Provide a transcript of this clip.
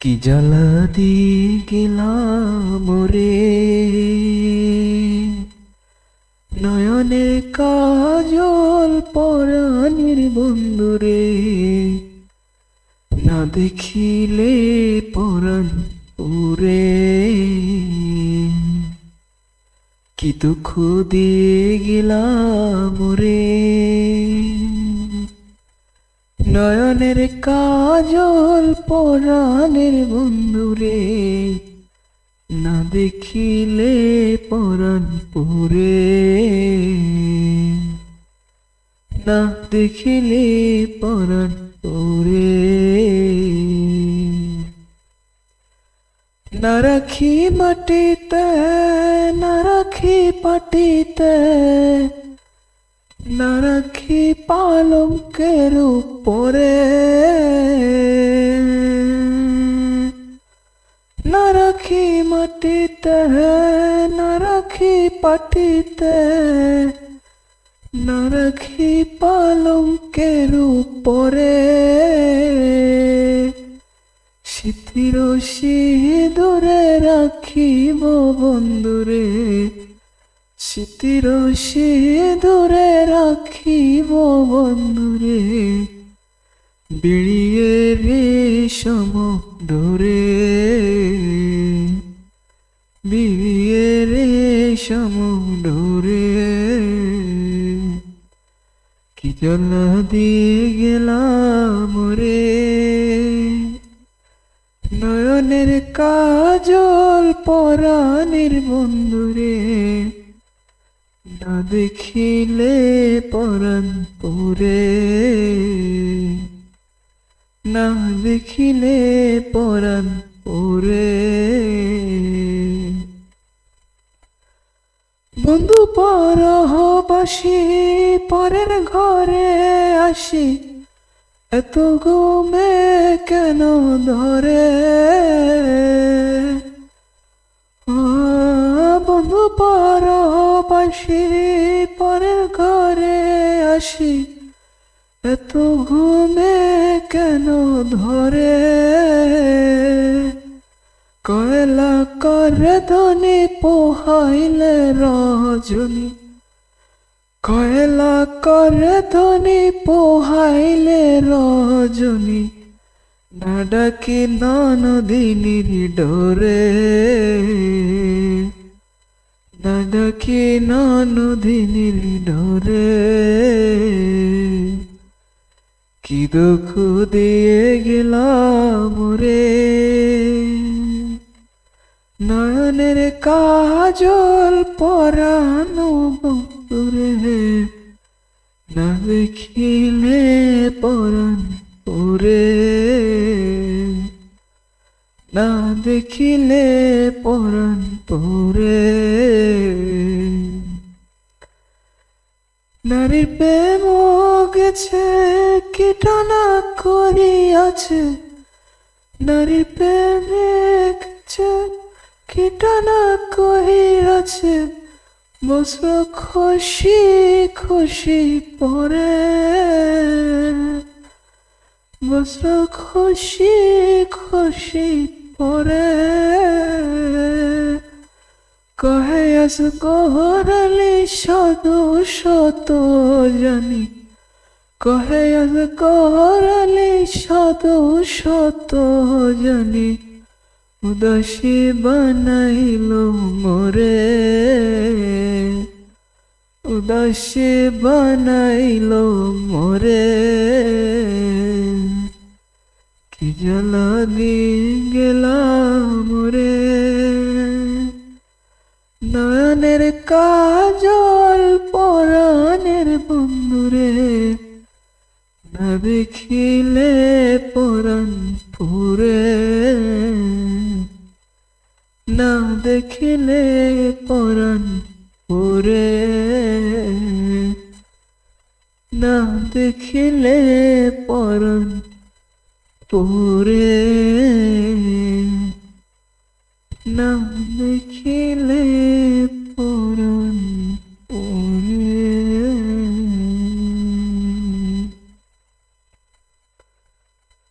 কি জ্বালা দি গেলাম রে? নয়নের কাজল পরাণের বন্ধুরে না দেখিলে পরাণ উরে কি দুঃখ দিয়ে গেলাম রে? নয়নের কাজল পরাণের বন্ধুরে না দেখিলে পরাণ পুরে। না দেখিলে পরাণ পুরে। না রাখি মাটিতে, না রাখি পাটিতে না রাখি পালঙ্কের উপরে না রাখি মাটিতে না রাখি পাটিতে না রাখি পালঙ্কের উপরে শীতির দূরে রাখিব বন্ধুরে স্মৃতির দূরে রাখিব বন্ধুরে। বিড়িয়ে রে সম ধরে। বিড়িয়ে রে সম ধরে। কি জ্বালা দিয়ে গেলাম রে? নয়নের কাজল পরাণের বন্ধুরে। না দেখিলে পরাণ পুরে। না দেখিলে পরাণ পুরে। বন্ধু পরহবাসী, পরের ঘরে আসি এত গোমে কেন ধরে বন্ধু পরবাসী পরের ঘরে আসি, এত ঘুমে কেন ধরে? কয়লা করে ধনি পোহাইলে রজনী, কয়লা করে ধনি পোহাইলে রজনী, না ডাকি নদিনীর ডোরে। না ডাকি নদিনীর ডোরে কি দুঃখ দিয়ে গেলাম রে। নয়নের কাজল পরানো না দেখিলে পরাণ পুরে নারীর প্রেম গেছে কীটানা করিয়াছে? নারীর প্রেমে গেছে কীটানা কহিয়াছে বস্ত্র খুশি খুশি পরে। বস্ত্র খুশি খুশি পরে কহে আস গহরালি সদু শত জানি। কহে আস গহরালি সদু শত জানি। উদাসী বানাইল মোরে। উদাসী বানাইল মোরে। দিয়ে গেলাম রে। নয়নের কাজল পরাণের বন্ধুরে না দেখিলে পরাণ পুরে। না দেখিলে পরাণ পুরে। না দেখিলে পরাণ পুরে না দেখিলে